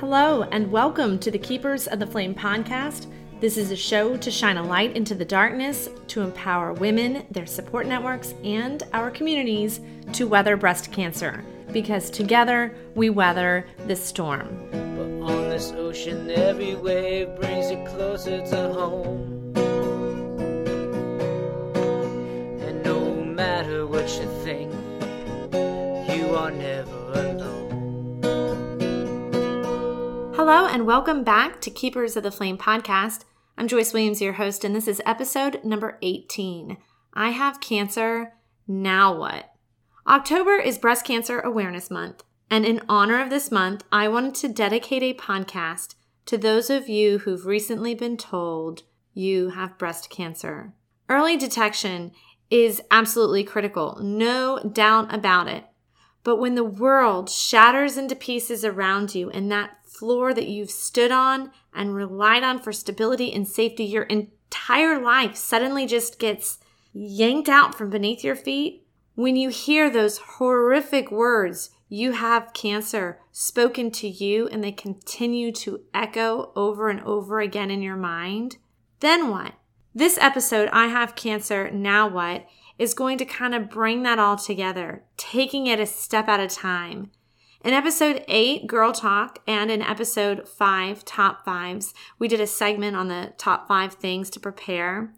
Hello, and welcome to the Keepers of the Flame podcast. This is a show to shine a light into the darkness, to empower women, their support networks, and our communities to weather breast cancer. Because together we weather this storm. But on this ocean, every wave brings you closer to home. And no matter what you think, you are never alone. Hello, and welcome back to Keepers of the Flame podcast. I'm Joyce Williams, your host, and this is episode number 18. I have cancer. Now what? October is Breast Cancer Awareness Month, and in honor of this month, I wanted to dedicate a podcast to those of you who've recently been told you have breast cancer. Early detection is absolutely critical, no doubt about it. But when the world shatters into pieces around you and that floor that you've stood on and relied on for stability and safety your entire life suddenly just gets yanked out from beneath your feet, when you hear those horrific words, you have cancer spoken to you and they continue to echo over and over again in your mind, then what? This episode, I Have Cancer, Now What, is going to kind of bring that all together, taking it a step at a time. In episode 8, Girl Talk, and in episode 5, Top Fives, we did a segment on the top five things to prepare.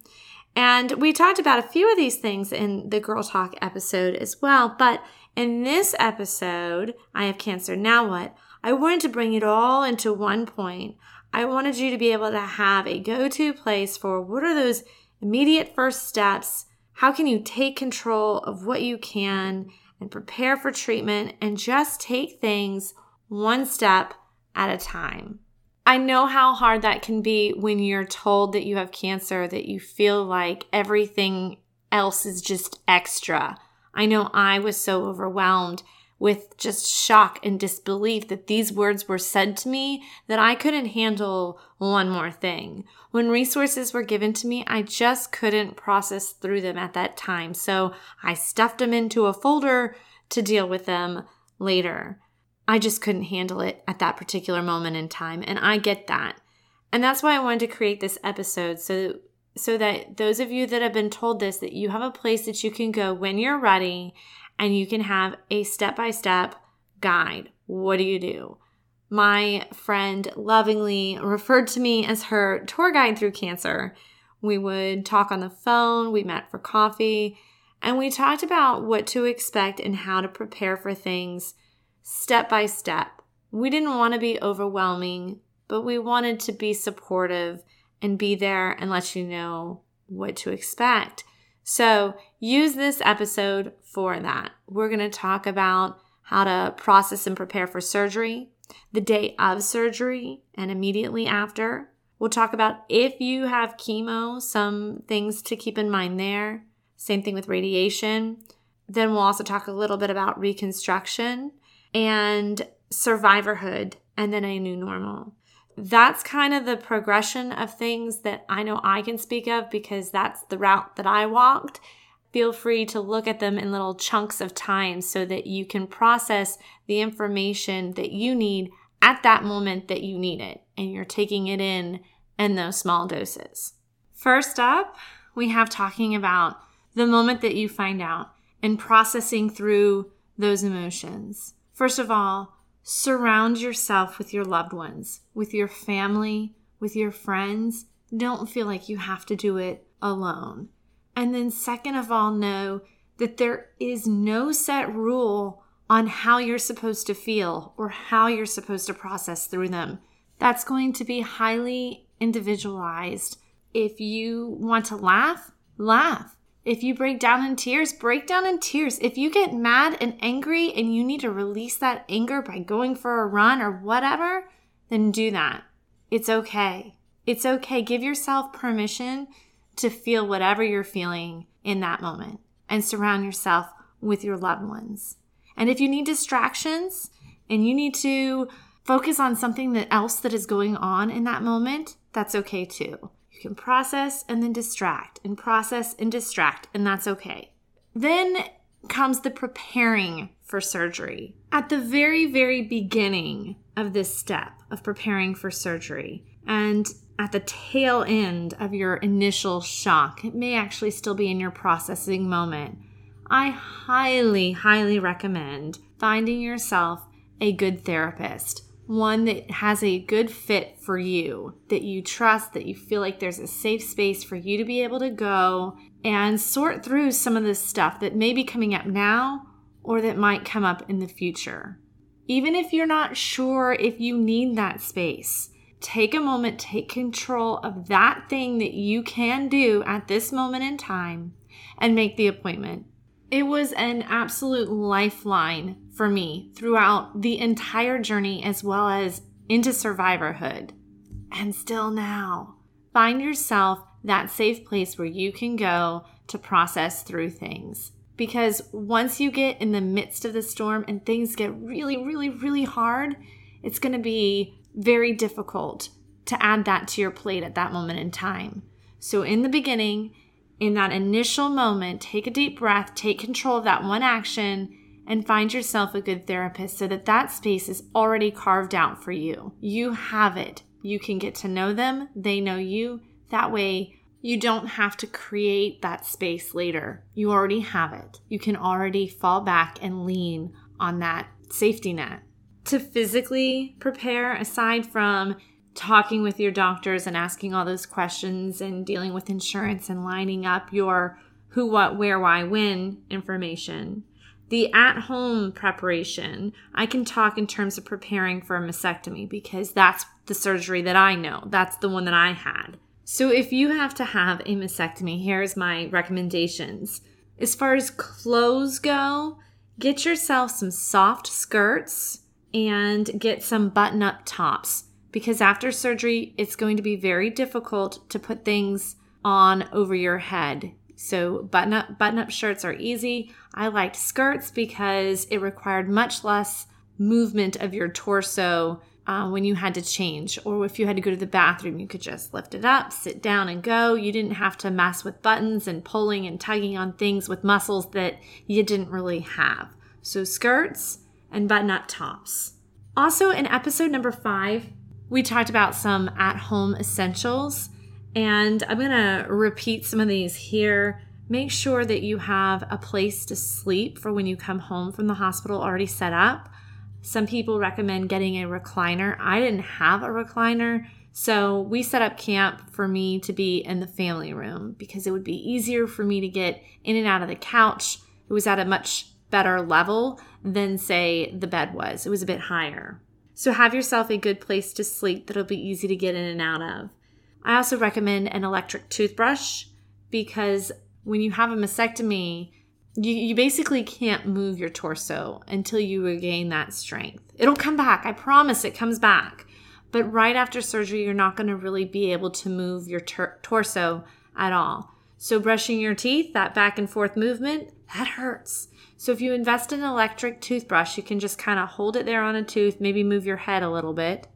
And we talked about a few of these things in the Girl Talk episode as well. But in this episode, I Have Cancer, Now What? I wanted to bring it all into one point. I wanted you to be able to have a go to place for what are those immediate first steps? How can you take control of what you can and prepare for treatment and just take things one step at a time. I know how hard that can be when you're told that you have cancer, that you feel like everything else is just extra. I know I was so overwhelmed with just shock and disbelief that these words were said to me that I couldn't handle one more thing. When resources were given to me, I just couldn't process through them at that time. So I stuffed them into a folder to deal with them later. I just couldn't handle it at that particular moment in time. And I get that. And that's why I wanted to create this episode so so that those of you that have been told this that you have a place that you can go when you're ready and you can have a step-by-step guide. What do you do? My friend lovingly referred to me as her tour guide through cancer. We would talk on the phone, we met for coffee, and we talked about what to expect and how to prepare for things step by step. We didn't want to be overwhelming, but we wanted to be supportive and be there and let you know what to expect. So use this episode for that. We're going to talk about how to process and prepare for surgery, the day of surgery, and immediately after. We'll talk about if you have chemo, some things to keep in mind there. Same thing with radiation. Then we'll also talk a little bit about reconstruction and survivorhood and then a new normal. That's kind of the progression of things that I know I can speak of because that's the route that I walked. Feel free to look at them in little chunks of time so that you can process the information that you need at that moment that you need it and you're taking it in in those small doses. First up, we have talking about the moment that you find out and processing through those emotions. First of all, surround yourself with your loved ones, with your family, with your friends. Don't feel like you have to do it alone. And then, second of all, know that there is no set rule on how you're supposed to feel or how you're supposed to process through them. That's going to be highly individualized. If you want to laugh, laugh. If you break down in tears, break down in tears. If you get mad and angry and you need to release that anger by going for a run or whatever, then do that. It's okay. It's okay. Give yourself permission to feel whatever you're feeling in that moment and surround yourself with your loved ones. And if you need distractions and you need to focus on something else that is going on in that moment, that's okay too can process and then distract and process and distract, and that's okay. Then comes the preparing for surgery. At the very, very beginning, of this step of preparing for surgery. And at the tail end of your initial shock, it may actually still be in your processing moment. I highly, highly recommend finding yourself a good therapist, one that has a good fit for you, that you trust, that you feel like there's a safe space for you to be able to go and sort through some of this stuff that may be coming up now or that might come up in the future. Even if you're not sure if you need that space, take a moment, take control of that thing that you can do at this moment in time and make the appointment. It was an absolute lifeline for me throughout the entire journey as well as into survivorhood. And still now, find yourself that safe place where you can go to process through things. Because once you get in the midst of the storm and things get really, really, really hard, it's going to be very difficult to add that to your plate at that moment in time. So, in the beginning, in that initial moment, take a deep breath, take control of that one action, and find yourself a good therapist so that that space is already carved out for you. You have it. You can get to know them, they know you. That way, you don't have to create that space later. You already have it. You can already fall back and lean on that safety net. To physically prepare, aside from talking with your doctors and asking all those questions and dealing with insurance and lining up your who, what, where, why, when information. The at home preparation, I can talk in terms of preparing for a mastectomy because that's the surgery that I know. That's the one that I had. So, if you have to have a mastectomy, here's my recommendations. As far as clothes go, get yourself some soft skirts and get some button up tops because after surgery, it's going to be very difficult to put things on over your head. So, button up button up shirts are easy. I liked skirts because it required much less movement of your torso uh, when you had to change, or if you had to go to the bathroom, you could just lift it up, sit down, and go. You didn't have to mess with buttons and pulling and tugging on things with muscles that you didn't really have. So, skirts and button up tops. Also, in episode number five, we talked about some at home essentials, and I'm going to repeat some of these here. Make sure that you have a place to sleep for when you come home from the hospital already set up. Some people recommend getting a recliner. I didn't have a recliner, so we set up camp for me to be in the family room because it would be easier for me to get in and out of the couch. It was at a much better level than, say, the bed was, it was a bit higher. So have yourself a good place to sleep that'll be easy to get in and out of. I also recommend an electric toothbrush because when you have a mastectomy, you, you basically can't move your torso until you regain that strength. It'll come back. I promise it comes back. But right after surgery, you're not going to really be able to move your ter- torso at all. So, brushing your teeth, that back and forth movement, that hurts. So, if you invest in an electric toothbrush, you can just kind of hold it there on a tooth, maybe move your head a little bit,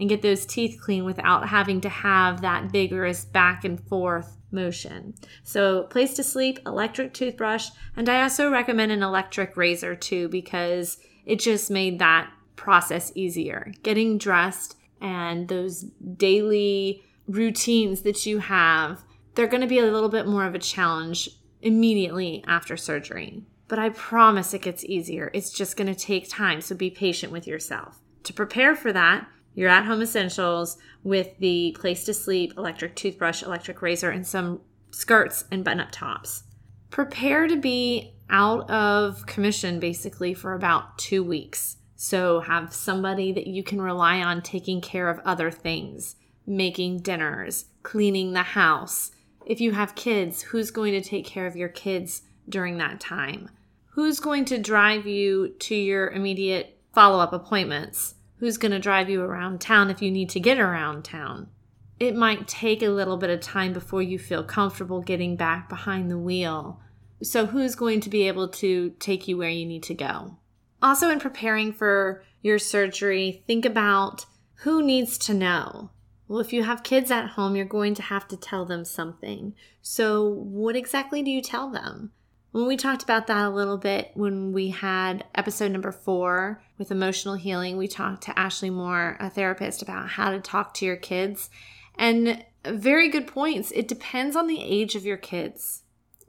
and get those teeth clean without having to have that vigorous back and forth motion. So, place to sleep, electric toothbrush, and I also recommend an electric razor too because it just made that process easier. Getting dressed and those daily routines that you have, they're going to be a little bit more of a challenge immediately after surgery. But I promise it gets easier. It's just going to take time, so be patient with yourself. To prepare for that, your at home essentials with the place to sleep, electric toothbrush, electric razor, and some skirts and button up tops. Prepare to be out of commission basically for about two weeks. So, have somebody that you can rely on taking care of other things, making dinners, cleaning the house. If you have kids, who's going to take care of your kids during that time? Who's going to drive you to your immediate follow up appointments? Who's going to drive you around town if you need to get around town. It might take a little bit of time before you feel comfortable getting back behind the wheel. So, who's going to be able to take you where you need to go? Also, in preparing for your surgery, think about who needs to know. Well, if you have kids at home, you're going to have to tell them something. So, what exactly do you tell them? When we talked about that a little bit when we had episode number four with emotional healing, we talked to Ashley Moore, a therapist, about how to talk to your kids. And very good points. It depends on the age of your kids.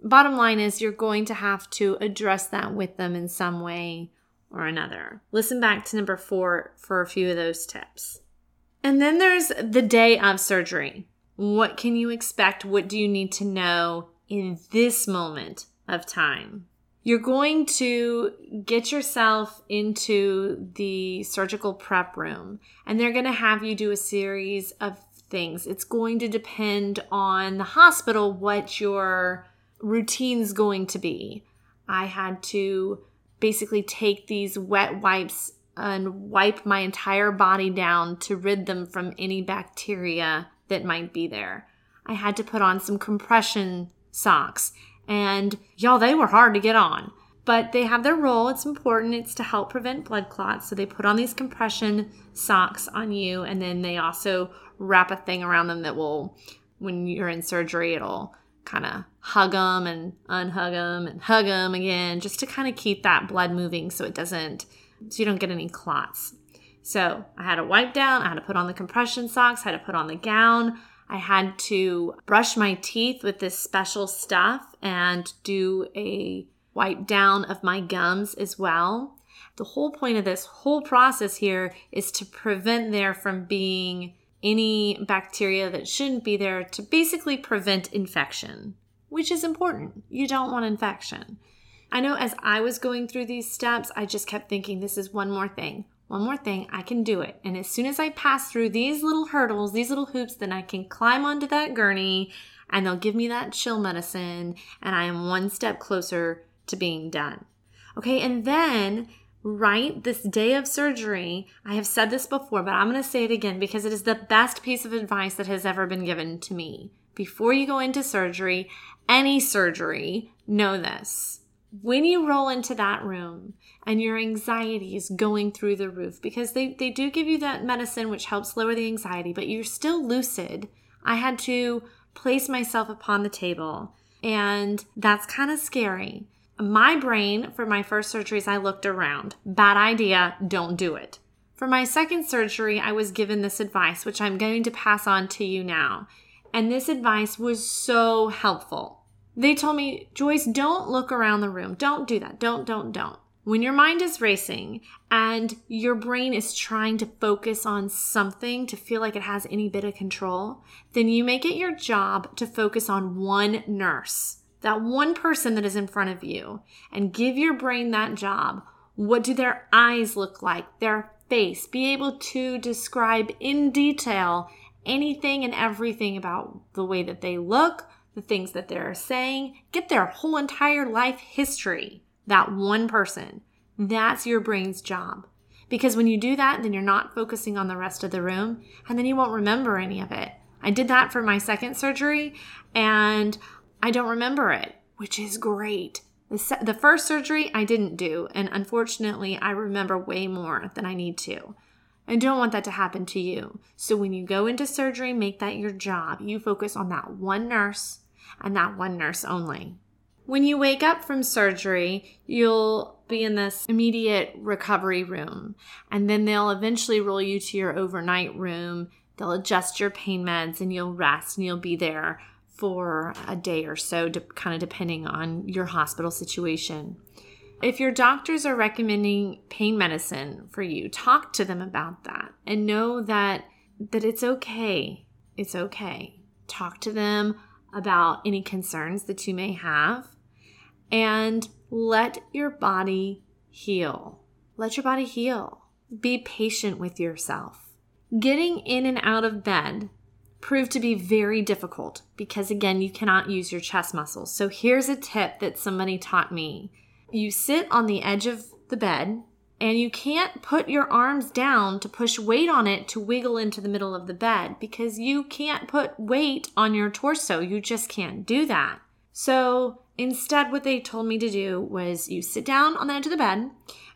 Bottom line is, you're going to have to address that with them in some way or another. Listen back to number four for a few of those tips. And then there's the day of surgery. What can you expect? What do you need to know in this moment of time. You're going to get yourself into the surgical prep room, and they're going to have you do a series of things. It's going to depend on the hospital what your routine's going to be. I had to basically take these wet wipes and wipe my entire body down to rid them from any bacteria that might be there. I had to put on some compression socks and y'all, they were hard to get on. But they have their role. It's important. It's to help prevent blood clots. So they put on these compression socks on you, and then they also wrap a thing around them that will, when you're in surgery, it'll kind of hug them and unhug them and hug them again, just to kind of keep that blood moving so it doesn't, so you don't get any clots. So I had to wipe down, I had to put on the compression socks, I had to put on the gown, I had to brush my teeth with this special stuff and do a wipe down of my gums as well. The whole point of this whole process here is to prevent there from being any bacteria that shouldn't be there to basically prevent infection, which is important. You don't want infection. I know as I was going through these steps, I just kept thinking, this is one more thing one more thing, I can do it. And as soon as I pass through these little hurdles, these little hoops, then I can climb onto that gurney and they'll give me that chill medicine and I am one step closer to being done. Okay, and then right this day of surgery, I have said this before, but I'm going to say it again because it is the best piece of advice that has ever been given to me. Before you go into surgery, any surgery, know this when you roll into that room and your anxiety is going through the roof because they, they do give you that medicine which helps lower the anxiety, but you're still lucid. I had to place myself upon the table, and that's kind of scary. My brain, for my first surgeries, I looked around. Bad idea, don't do it. For my second surgery, I was given this advice, which I'm going to pass on to you now. And this advice was so helpful. They told me, Joyce, don't look around the room. Don't do that. Don't, don't, don't. When your mind is racing and your brain is trying to focus on something to feel like it has any bit of control, then you make it your job to focus on one nurse, that one person that is in front of you, and give your brain that job. What do their eyes look like? Their face? Be able to describe in detail anything and everything about the way that they look, the things that they're saying, get their whole entire life history. That one person. That's your brain's job. Because when you do that, then you're not focusing on the rest of the room and then you won't remember any of it. I did that for my second surgery and I don't remember it, which is great. The, se- the first surgery I didn't do, and unfortunately, I remember way more than I need to. I don't want that to happen to you. So when you go into surgery, make that your job. You focus on that one nurse and that one nurse only. When you wake up from surgery, you'll be in this immediate recovery room, and then they'll eventually roll you to your overnight room. They'll adjust your pain meds, and you'll rest, and you'll be there for a day or so, kind of depending on your hospital situation. If your doctors are recommending pain medicine for you, talk to them about that and know that that it's okay. It's okay. Talk to them about any concerns that you may have and let your body heal. Let your body heal. Be patient with yourself. Getting in and out of bed proved to be very difficult because, again, you cannot use your chest muscles. So, here's a tip that somebody taught me you sit on the edge of the bed and you can't put your arms down to push weight on it to wiggle into the middle of the bed because you can't put weight on your torso. You just can't do that. So instead, what they told me to do was you sit down on the edge of the bed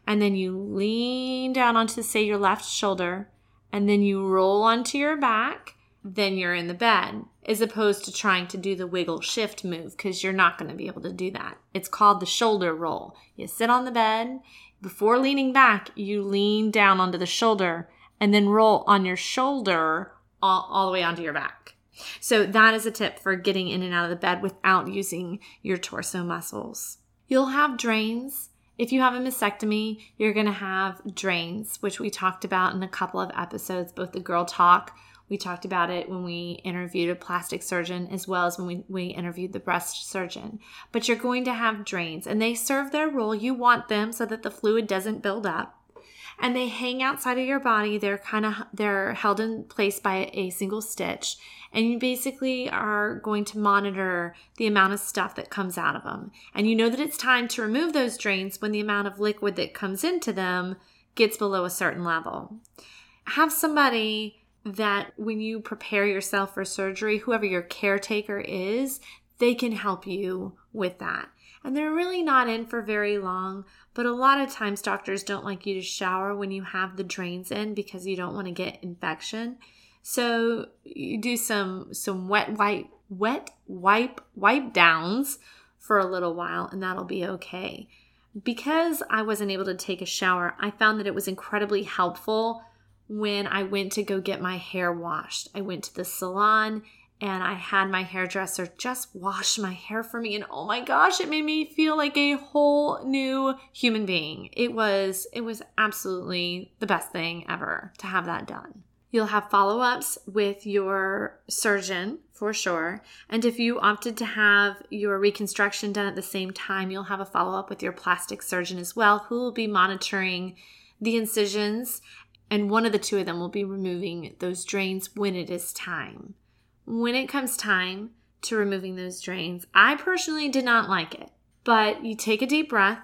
and then you lean down onto, say, your left shoulder and then you roll onto your back. Then you're in the bed. as opposed to trying to do the wiggle shift move because you're not going to be able to do that. It's called the shoulder roll. You sit on the bed, before leaning back, you lean down onto the shoulder and then roll on your shoulder all, all the way onto your back. So, that is a tip for getting in and out of the bed without using your torso muscles. You'll have drains. If you have a mastectomy, you're going to have drains, which we talked about in a couple of episodes, both the girl talk we talked about it when we interviewed a plastic surgeon as well as when we, we interviewed the breast surgeon. But you're going to have drains and they serve their role. You want them so that the fluid doesn't build up. And they hang outside of your body. They're kind of they're held in place by a single stitch. And you basically are going to monitor the amount of stuff that comes out of them. And you know that it's time to remove those drains when the amount of liquid that comes into them gets below a certain level. Have somebody that when you prepare yourself for surgery, whoever your caretaker is, they can help you with that. And they're really not in for very long, but a lot of times doctors don't like you to shower when you have the drains in because you don't want to get infection. So you do some some wet wipe wet wipe wipe downs for a little while and that'll be okay. Because I wasn't able to take a shower, I found that it was incredibly helpful when I went to go get my hair washed. I went to the salon and I had my hairdresser just wash my hair for me and oh my gosh, it made me feel like a whole new human being. It was it was absolutely the best thing ever to have that done. You'll have follow-ups with your surgeon for sure. And if you opted to have your reconstruction done at the same time, you'll have a follow-up with your plastic surgeon as well who will be monitoring the incisions and one of the two of them will be removing those drains when it is time. When it comes time to removing those drains, I personally did not like it, but you take a deep breath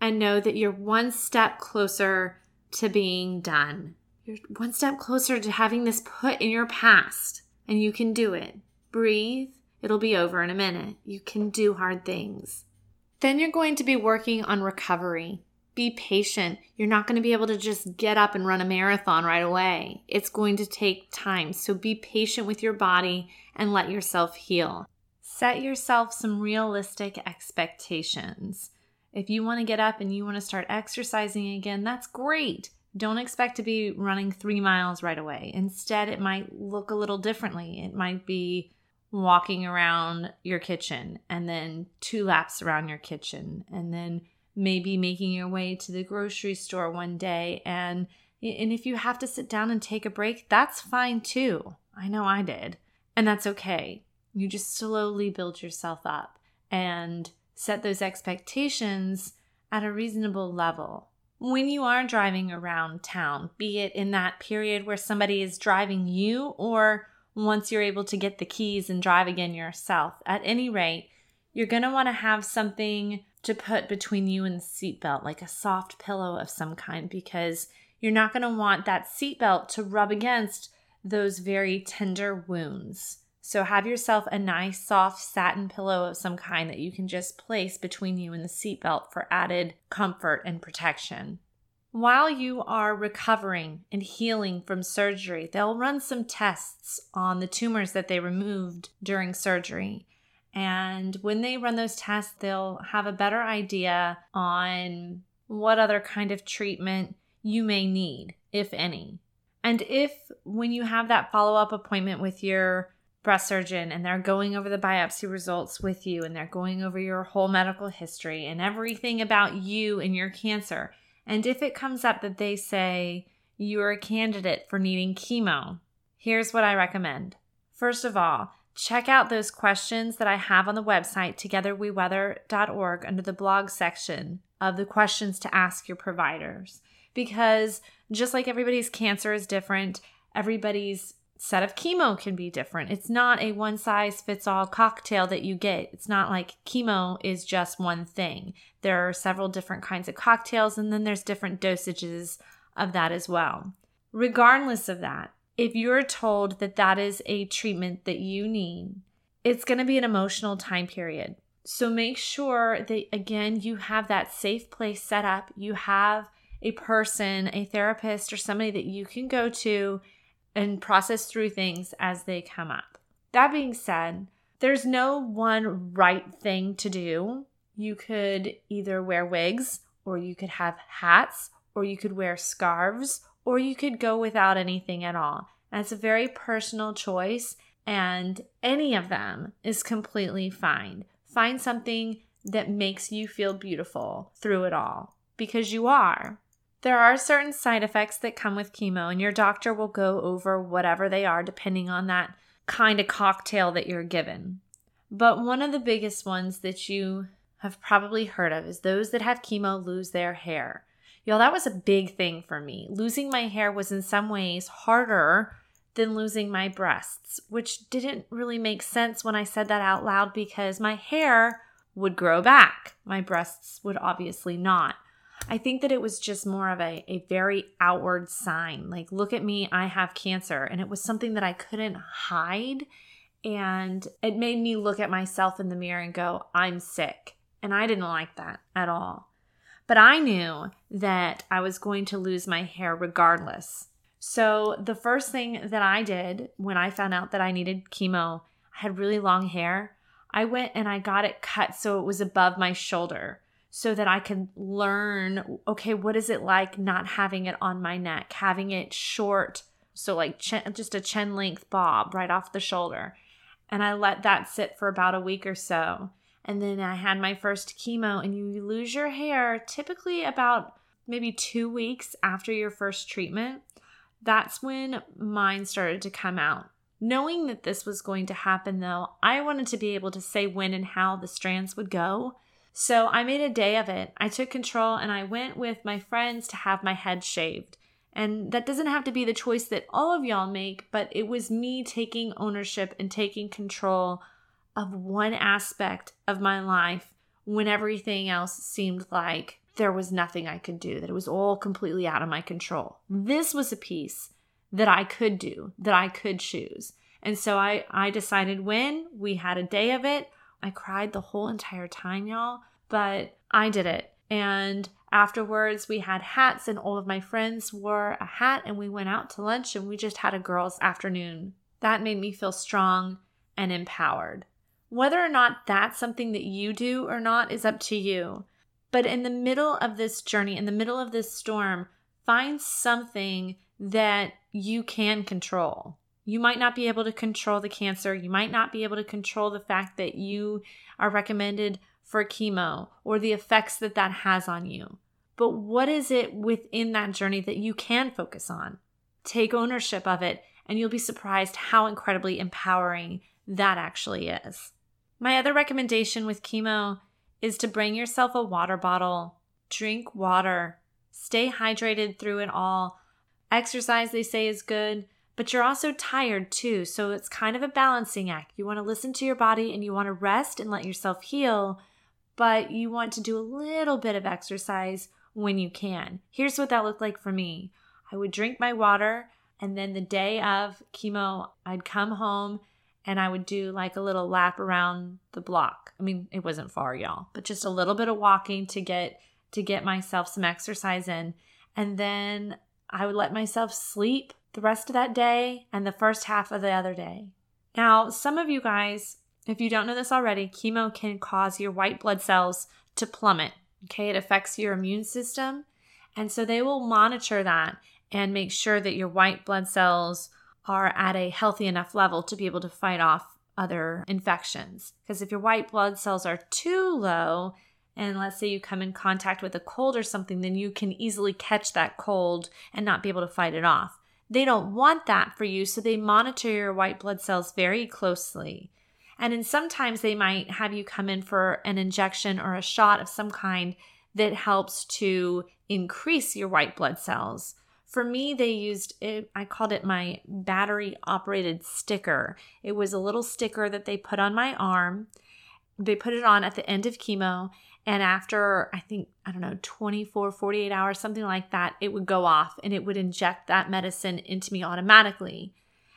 and know that you're one step closer to being done. You're one step closer to having this put in your past, and you can do it. Breathe, it'll be over in a minute. You can do hard things. Then you're going to be working on recovery be patient. You're not going to be able to just get up and run a marathon right away. It's going to take time. So be patient with your body and let yourself heal. Set yourself some realistic expectations. If you want to get up and you want to start exercising again, that's great. Don't expect to be running three miles right away. Instead, it might look a little differently. It might be walking around your kitchen and then two laps around your kitchen and then maybe making your way to the grocery store one day and and if you have to sit down and take a break, that's fine too. I know I did. And that's okay. You just slowly build yourself up and set those expectations at a reasonable level. When you are driving around town, be it in that period where somebody is driving you or once you're able to get the keys and drive again yourself, at any rate, you're going to want to have something to put between you and the seatbelt, like a soft pillow of some kind, because you're not going to want that seatbelt to rub against those very tender wounds. So have yourself a nice soft satin pillow of some kind that you can just place between you and the seatbelt for added comfort and protection. While you are recovering and healing from surgery, they'll run some tests on the tumors that they removed during surgery. And when they run those tests, they'll have a better idea on what other kind of treatment you may need, if any. And if when you have that follow up appointment with your breast surgeon and they're going over the biopsy results with you and they're going over your whole medical history and everything about you and your cancer, and if it comes up that they say you're a candidate for needing chemo, here's what I recommend. First of all, check out those questions that I have on the website, togetherweweather.org, under the blog section of the questions to ask your providers. Because just like everybody's cancer is different, everybody's set of chemo can be different. It's not a one size fits all cocktail that you get. It's not like chemo is just one thing. There are several different kinds of cocktails, and then there's different dosages of that as well. Regardless of that, if you're told that that is a treatment that you need, it's going to be an emotional time period. So make sure that, again, you have that safe place set up. You have a person, a therapist, or somebody that you can go to and process through things as they come up. That being said, there's no one right thing to do. You could either wear wigs, or you could have hats, or you could wear scarves, or you could go without anything at all. That's a very personal choice, and any of them is completely fine. Find something that makes you feel beautiful through it all because you are. There are certain side effects that come with chemo, and your doctor will go over whatever they are depending on that kind of cocktail that you're given. But one of the biggest ones that you have probably heard of is those that have chemo lose their hair. Y'all, that was a big thing for me. Losing my hair was in some ways harder than losing my breasts, which didn't really make sense when I said that out loud because my hair would grow back. My breasts would obviously not. I think that it was just more of a, a very outward sign. Like, look at me, I have cancer. And it was something that I couldn't hide. And it made me look at myself in the mirror and go, I'm sick. And I didn't like that at all. But I knew that I was going to lose my hair regardless. So, the first thing that I did when I found out that I needed chemo, I had really long hair. I went and I got it cut so it was above my shoulder so that I could learn okay, what is it like not having it on my neck, having it short, so like chin, just a chin length bob right off the shoulder. And I let that sit for about a week or so. And then I had my first chemo, and you lose your hair typically about maybe two weeks after your first treatment. That's when mine started to come out. Knowing that this was going to happen, though, I wanted to be able to say when and how the strands would go so I made a day of it. I took control and I went with my friends to have my head shaved. And that doesn't have to be the choice that all of y'all make, but it was me taking ownership and taking control of one aspect of my life when everything else seemed like there was nothing I could do, that it was all completely out of my control. This was a piece that I could do, that I could choose. And so I, I decided when we had a day of it, I cried the whole entire time, y'all, but I did it. And afterwards, we had hats, and all of my friends wore a hat, and we went out to lunch and we just had a girls' afternoon. That made me feel strong and empowered. Whether or not that's something that you do or not is up to you. But in the middle of this journey, in the middle of this storm, find something that you can control. You might not be able to control the cancer. You might not be able to control the fact that you are recommended for chemo or the effects that that has on you. But what is it within that journey that you can focus on? Take ownership of it, and you'll be surprised how incredibly empowering that actually is. My other recommendation with chemo is to bring yourself a water bottle, drink water, stay hydrated through it all. Exercise, they say, is good but you're also tired too. So it's kind of a balancing act. You want to listen to your body and you want to rest and let yourself heal, but you want to do a little bit of exercise when you can. Here's what that looked like for me I would drink my water, and then the day of chemo, I'd come home and I would do like a little lap around the block. I mean, it wasn't far, y'all, but just a little bit of walking to get to get myself some exercise in. And then I would let myself sleep the rest of that day and the first half of the other day. Now, some of you guys, if you don't know this already, chemo can cause your white blood cells to plummet. Okay, it affects your immune system. And so they will monitor that and make sure that your white blood cells are at a healthy enough level to be able to fight off other infections. Because if your white blood cells are too low, and let's say you come in contact with a cold or something, then you can easily catch that cold and not be able to fight it off. They don't want that for you, so they monitor your white blood cells very closely. And then sometimes they might have you come in for an injection or a shot of some kind that helps to increase your white blood cells. For me, they used it, I called it my battery operated sticker. It was a little sticker that they put on my arm. They put it on at the end of chemo, and after, I think, I don't know, 24, 48 hours, something like that, it would go off and it would inject that medicine into me automatically.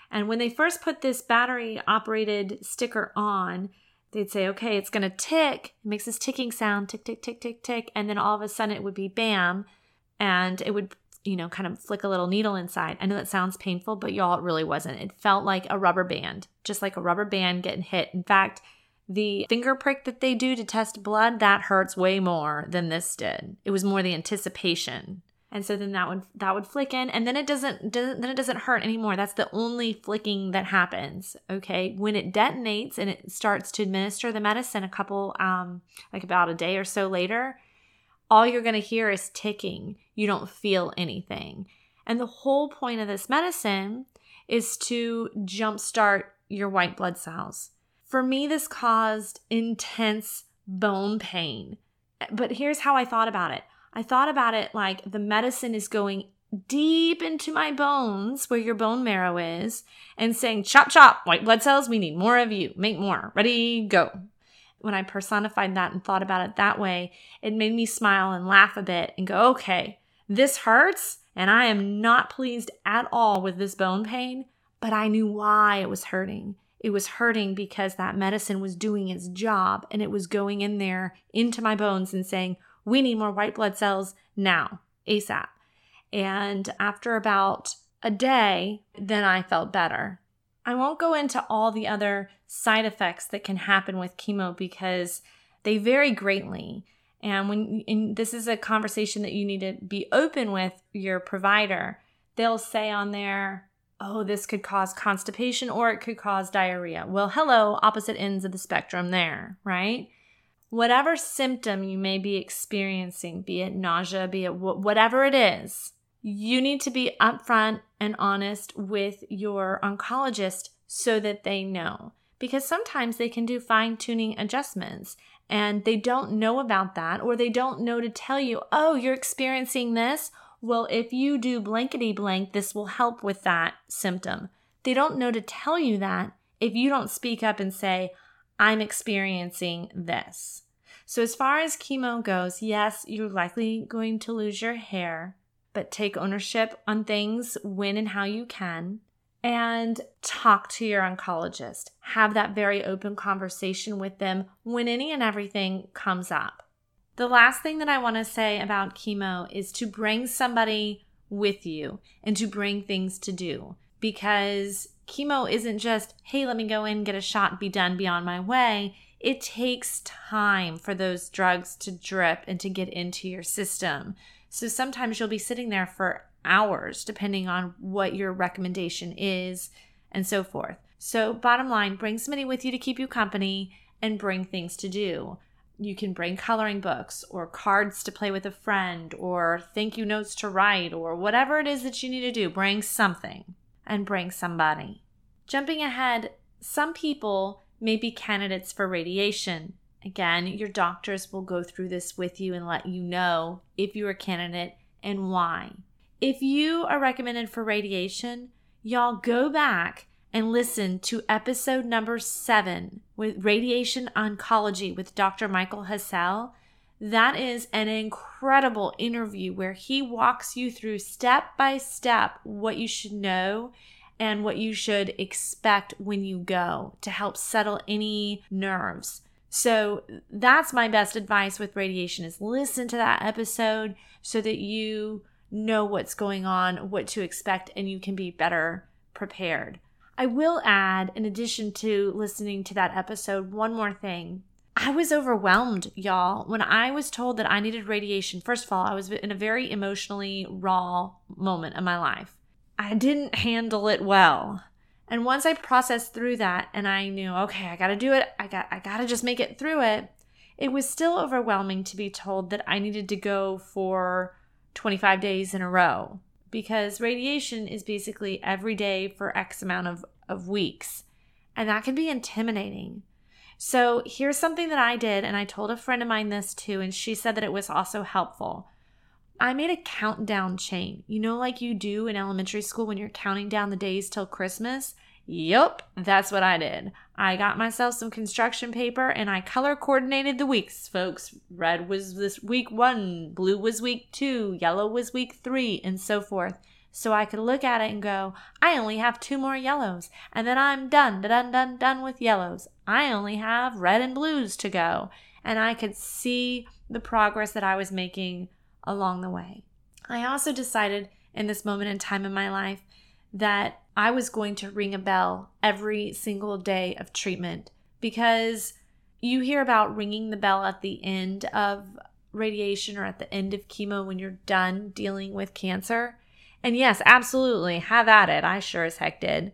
And when they first put this battery operated sticker on, they'd say, okay, it's going to tick. It makes this ticking sound, tick, tick, tick, tick, tick. And then all of a sudden it would be bam. And it would you know, kind of flick a little needle inside. I know that sounds painful, but y'all, it really wasn't. It felt like a rubber band, just like a rubber band getting hit. In fact, the finger prick that they do to test blood, that hurts way more than this did. It was more the anticipation. And so then that would that would flick in and then it doesn't, doesn't then it doesn't hurt anymore. That's the only flicking that happens. Okay. When it detonates and it starts to administer the medicine a couple um like about a day or so later, all you're going to hear is ticking. You don't feel anything. And the whole point of this medicine is to jumpstart your white blood cells. For me, this caused intense bone pain. But here's how I thought about it I thought about it like the medicine is going deep into my bones where your bone marrow is and saying, chop, chop, white blood cells, we need more of you. Make more. Ready, go when I personified that and thought about it that way, it made me smile and laugh a bit and go, okay, this hurts and I am not pleased at all with this bone pain, but I knew why it was hurting. It was hurting because that medicine was doing its job and it was going in there into my bones and saying, we need more white blood cells now, ASAP. And after about a day, then I felt better. I won't go into all the other side effects that can happen with chemo because they vary greatly. And when and this is a conversation that you need to be open with your provider, they'll say on there, "Oh, this could cause constipation or it could cause diarrhea." Well, hello, opposite ends of the spectrum there, right? Whatever symptom you may be experiencing, be it nausea, be it whatever it is, you need to be upfront and honest with your oncologist so that they know. Because sometimes they can do fine tuning adjustments and they don't know about that, or they don't know to tell you, oh, you're experiencing this. Well, if you do blankety blank, this will help with that symptom. They don't know to tell you that if you don't speak up and say, I'm experiencing this. So, as far as chemo goes, yes, you're likely going to lose your hair but take ownership on things when and how you can and talk to your oncologist. Have that very open conversation with them when any and everything comes up. The last thing that I want to say about chemo is to bring somebody with you and to bring things to do because chemo isn't just, hey, let me go in, get a shot, be done, be on my way. It takes time for those drugs to drip and to get into your system. So sometimes you'll be sitting there for hours, depending on what your recommendation is and so forth. So, bottom line, bring somebody with you to keep you company and bring things to do. You can bring coloring books or cards to play with a friend or thank you notes to write or whatever it is that you need to do. Bring something and bring somebody. Jumping ahead, some people may be candidates for radiation. Again, your doctors will go through this with you and let you know if you're a candidate and why. If you are recommended for radiation, y'all go back and listen to episode number seven with radiation oncology with Dr. Michael Hassell. That is an incredible interview where he walks you through step by step what you should know and what you should expect when you go to help settle any nerves. So that's my best advice with radiation is listen to that episode so that you know what's going on, what to expect and you can be better prepared. I will add in addition to listening to that episode one more thing. I was overwhelmed, y'all, when I was told that I needed radiation. First of all, I was in a very emotionally raw moment of my life. I didn't handle it well. And once I processed through that and I knew, okay, I got to do it. I got I got to just make it through it. It was still overwhelming to be told that I needed to go for 25 days in a row because radiation is basically every day for X amount of, of weeks. And that can be intimidating. So here's something that I did, and I told a friend of mine this too, and she said that it was also helpful. I made a countdown chain. You know, like you do in elementary school when you're counting down the days till Christmas? Yup, that's what I did. I got myself some construction paper and I color coordinated the weeks, folks. Red was this week one, blue was week two, yellow was week three, and so forth. So I could look at it and go, I only have two more yellows, and then I'm done, done, done, done with yellows. I only have red and blues to go. And I could see the progress that I was making along the way. I also decided in this moment in time in my life that I was going to ring a bell every single day of treatment because you hear about ringing the bell at the end of radiation or at the end of chemo when you're done dealing with cancer. And yes, absolutely, have at it. I sure as heck did.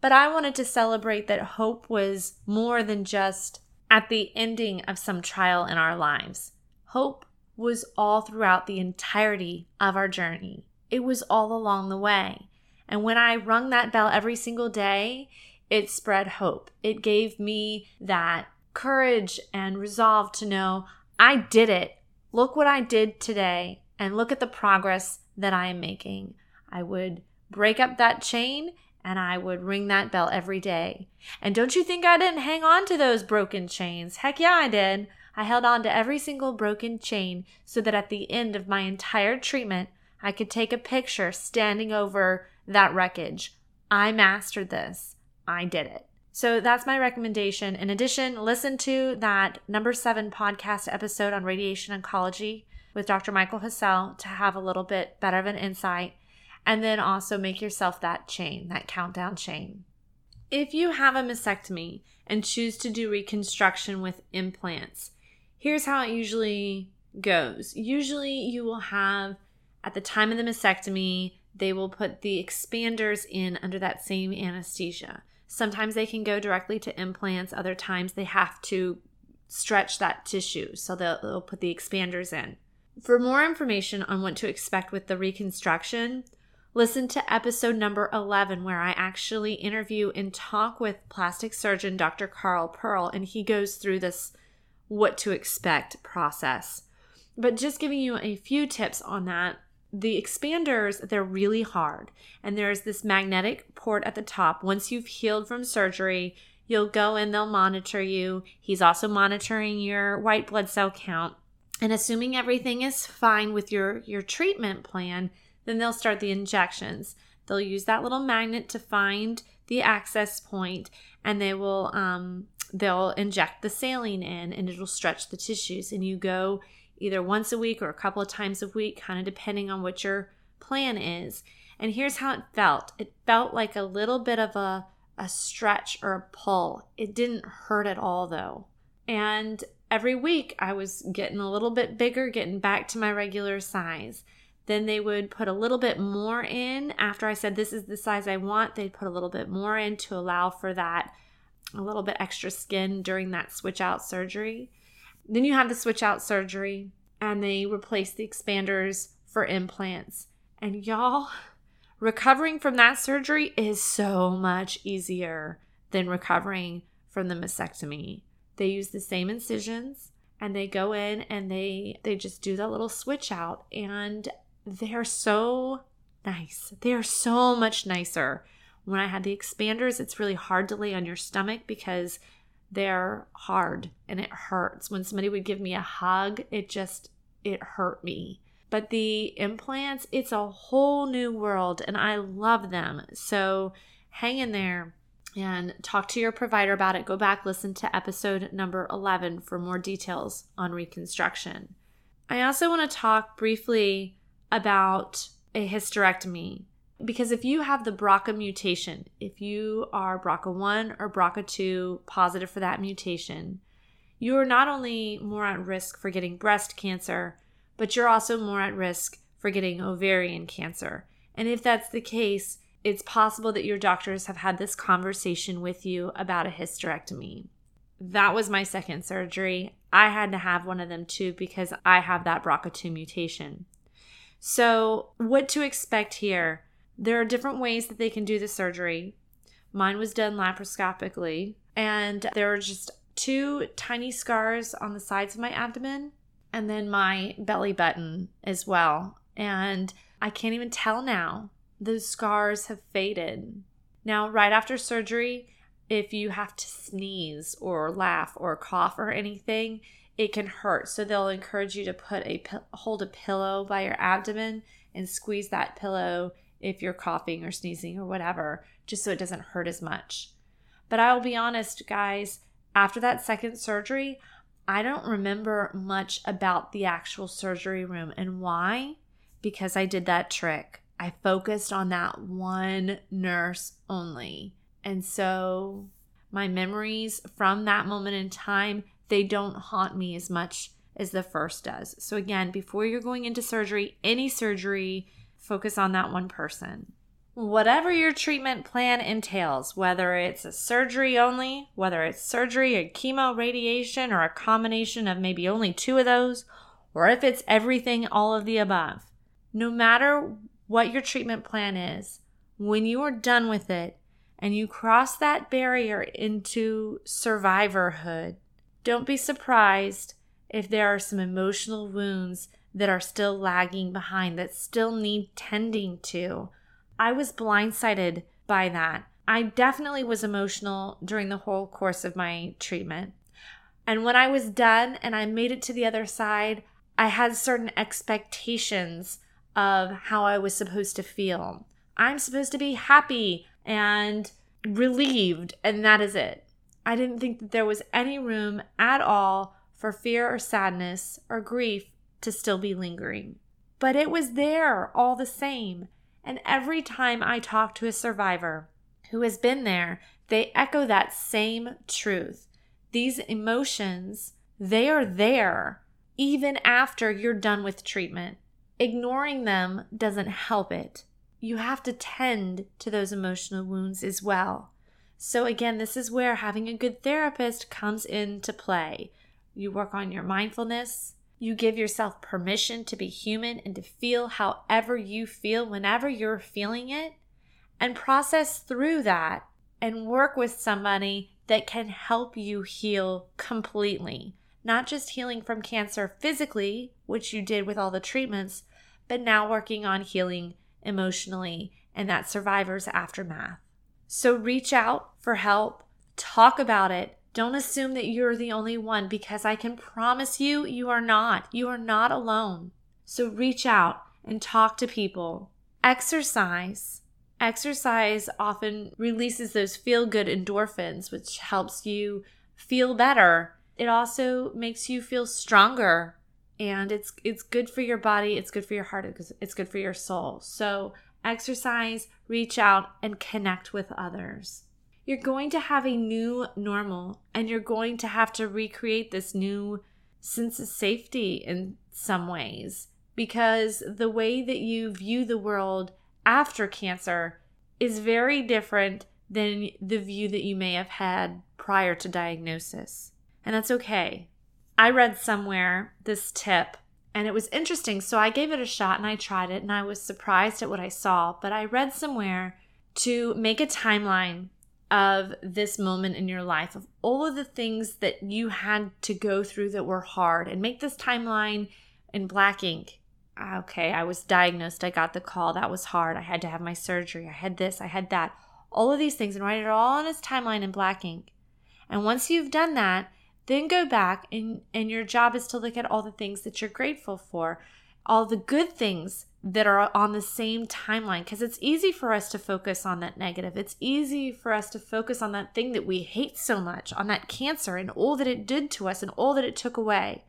But I wanted to celebrate that hope was more than just at the ending of some trial in our lives. Hope was all throughout the entirety of our journey, it was all along the way. And when I rung that bell every single day, it spread hope. It gave me that courage and resolve to know I did it. Look what I did today, and look at the progress that I am making. I would break up that chain and I would ring that bell every day. And don't you think I didn't hang on to those broken chains? Heck yeah, I did. I held on to every single broken chain so that at the end of my entire treatment, I could take a picture standing over that wreckage. I mastered this. I did it. So that's my recommendation. In addition, listen to that number seven podcast episode on radiation oncology with Dr. Michael Hassell to have a little bit better of an insight. And then also make yourself that chain, that countdown chain. If you have a mastectomy and choose to do reconstruction with implants, here's how it usually goes. Usually, you will have at the time of the mastectomy, they will put the expanders in under that same anesthesia. Sometimes they can go directly to implants, other times they have to stretch that tissue. So they'll, they'll put the expanders in. For more information on what to expect with the reconstruction, listen to episode number 11, where I actually interview and talk with plastic surgeon Dr. Carl Pearl, and he goes through this what to expect process. But just giving you a few tips on that the expanders, they're really hard. And there's this magnetic port at the top. Once you've healed from surgery, you'll go in, they'll monitor you. He's also monitoring your white blood cell count. And assuming everything is fine with your, your treatment plan, then they'll start the injections. They'll use that little magnet to find the access point and they will um, they'll inject the saline in and it'll stretch the tissues and you go either once a week or a couple of times a week, kind of depending on what your plan is. And here's how it felt it felt like a little bit of a, a stretch or a pull. It didn't hurt at all, though. And every week I was getting a little bit bigger, getting back to my regular size. Then they would put a little bit more in. After I said, This is the size I want, they'd put a little bit more in to allow for that a little bit extra skin during that switch out surgery. Then you have the switch out surgery and they replace the expanders for implants. And y'all, recovering from that surgery is so much easier than recovering from the mastectomy. They use the same incisions and they go in and they they just do that little switch out and they're so nice. They are so much nicer. When I had the expanders, it's really hard to lay on your stomach because they're hard and it hurts. When somebody would give me a hug, it just it hurt me. But the implants, it's a whole new world and I love them. So hang in there and talk to your provider about it. Go back, listen to episode number 11 for more details on reconstruction. I also want to talk briefly about a hysterectomy because if you have the BRCA mutation, if you are BRCA1 or BRCA2 positive for that mutation, you're not only more at risk for getting breast cancer, but you're also more at risk for getting ovarian cancer. And if that's the case, it's possible that your doctors have had this conversation with you about a hysterectomy. That was my second surgery. I had to have one of them too because I have that BRCA2 mutation. So, what to expect here? There are different ways that they can do the surgery. Mine was done laparoscopically, and there were just two tiny scars on the sides of my abdomen and then my belly button as well. And I can't even tell now. Those scars have faded. Now, right after surgery, if you have to sneeze or laugh or cough or anything, it can hurt. So they'll encourage you to put a hold a pillow by your abdomen and squeeze that pillow if you're coughing or sneezing or whatever, just so it doesn't hurt as much. But I will be honest, guys, after that second surgery, I don't remember much about the actual surgery room. And why? because I did that trick. I focused on that one nurse only. And so my memories from that moment in time, they don't haunt me as much as the first does. So again, before you're going into surgery, any surgery, focus on that one person. Whatever your treatment plan entails, whether it's a surgery only, whether it's surgery, and chemo, radiation, or a combination of maybe only two of those, or if it's everything, all of the above, no matter what your treatment plan is, when you are done with it and you cross that barrier into survivorhood, don't be surprised if there are some emotional wounds that are still lagging behind that still need tending to I was blindsided by that. I definitely was emotional during the whole course of my treatment. And when I was done and I made it to the other side, I had certain expectations of how I was supposed to feel. I'm supposed to be happy and relieved, and that is it. I didn't think that there was any room at all for fear or sadness or grief to still be lingering. But it was there all the same. And every time I talk to a survivor who has been there, they echo that same truth. These emotions, they are there even after you're done with treatment. Ignoring them doesn't help it. You have to tend to those emotional wounds as well. So, again, this is where having a good therapist comes into play. You work on your mindfulness, you give yourself permission to be human and to feel however you feel whenever you're feeling it and process through that and work with somebody that can help you heal completely. Not just healing from cancer physically, which you did with all the treatments, but now working on healing emotionally and that survivor's aftermath. So reach out for help, talk about it, don't assume that you're the only one because I can promise you, you are not. You are not alone. So reach out and talk to people. Exercise. Exercise often releases those feel good endorphins, which helps you feel better. It also makes you feel stronger and it's it's good for your body, it's good for your heart, it's good for your soul. So exercise, reach out and connect with others you're going to have a new normal and you're going to have to recreate this new sense of safety in some ways because the way that you view the world after cancer is very different than the view that you may have had prior to diagnosis. And that's okay. I read somewhere this tip and it was interesting. So I gave it a shot and I tried it and I was surprised at what I saw. But I read somewhere to make a timeline of this moment in your life, of all of the things that you had to go through that were hard, and make this timeline in black ink. Ah, okay, I was diagnosed. I got the call. That was hard. I had to have my surgery. I had this. I had that. All of these things, and write it all on this timeline in black ink. And once you've done that, then go back and, and your job is to look at all the things that you're grateful for, all the good things that are on the same timeline because it's easy for us to focus on that negative. It's easy for us to focus on that thing that we hate so much, on that cancer and all that it did to us and all that it took away.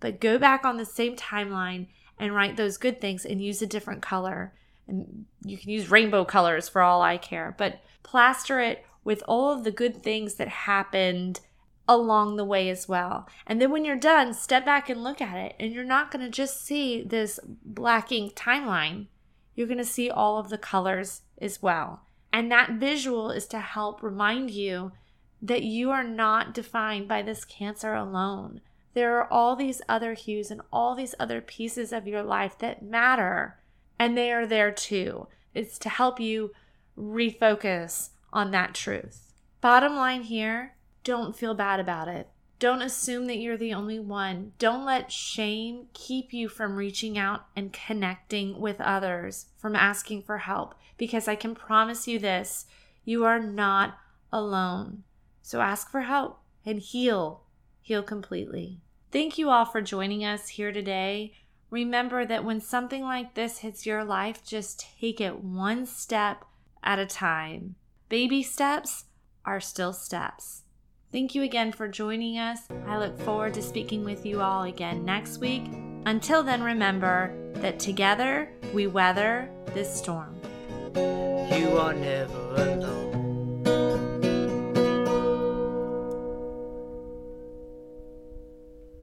But go back on the same timeline and write those good things and use a different color. And you can use rainbow colors for all I care, but plaster it with all of the good things that happened along the way as well. And then when you're done, step back and look at it. And you're not going to just see this black ink timeline, you're going to see all of the colors as well. And that visual is to help remind you that you are not defined by this cancer alone. There are all these other hues and all these other pieces of your life that matter, and they are there too. It's to help you refocus on that truth. Bottom line here don't feel bad about it. Don't assume that you're the only one. Don't let shame keep you from reaching out and connecting with others, from asking for help, because I can promise you this you are not alone. So ask for help and heal. Heal completely. Thank you all for joining us here today. Remember that when something like this hits your life, just take it one step at a time. Baby steps are still steps. Thank you again for joining us. I look forward to speaking with you all again next week. Until then, remember that together we weather this storm. You are never alone.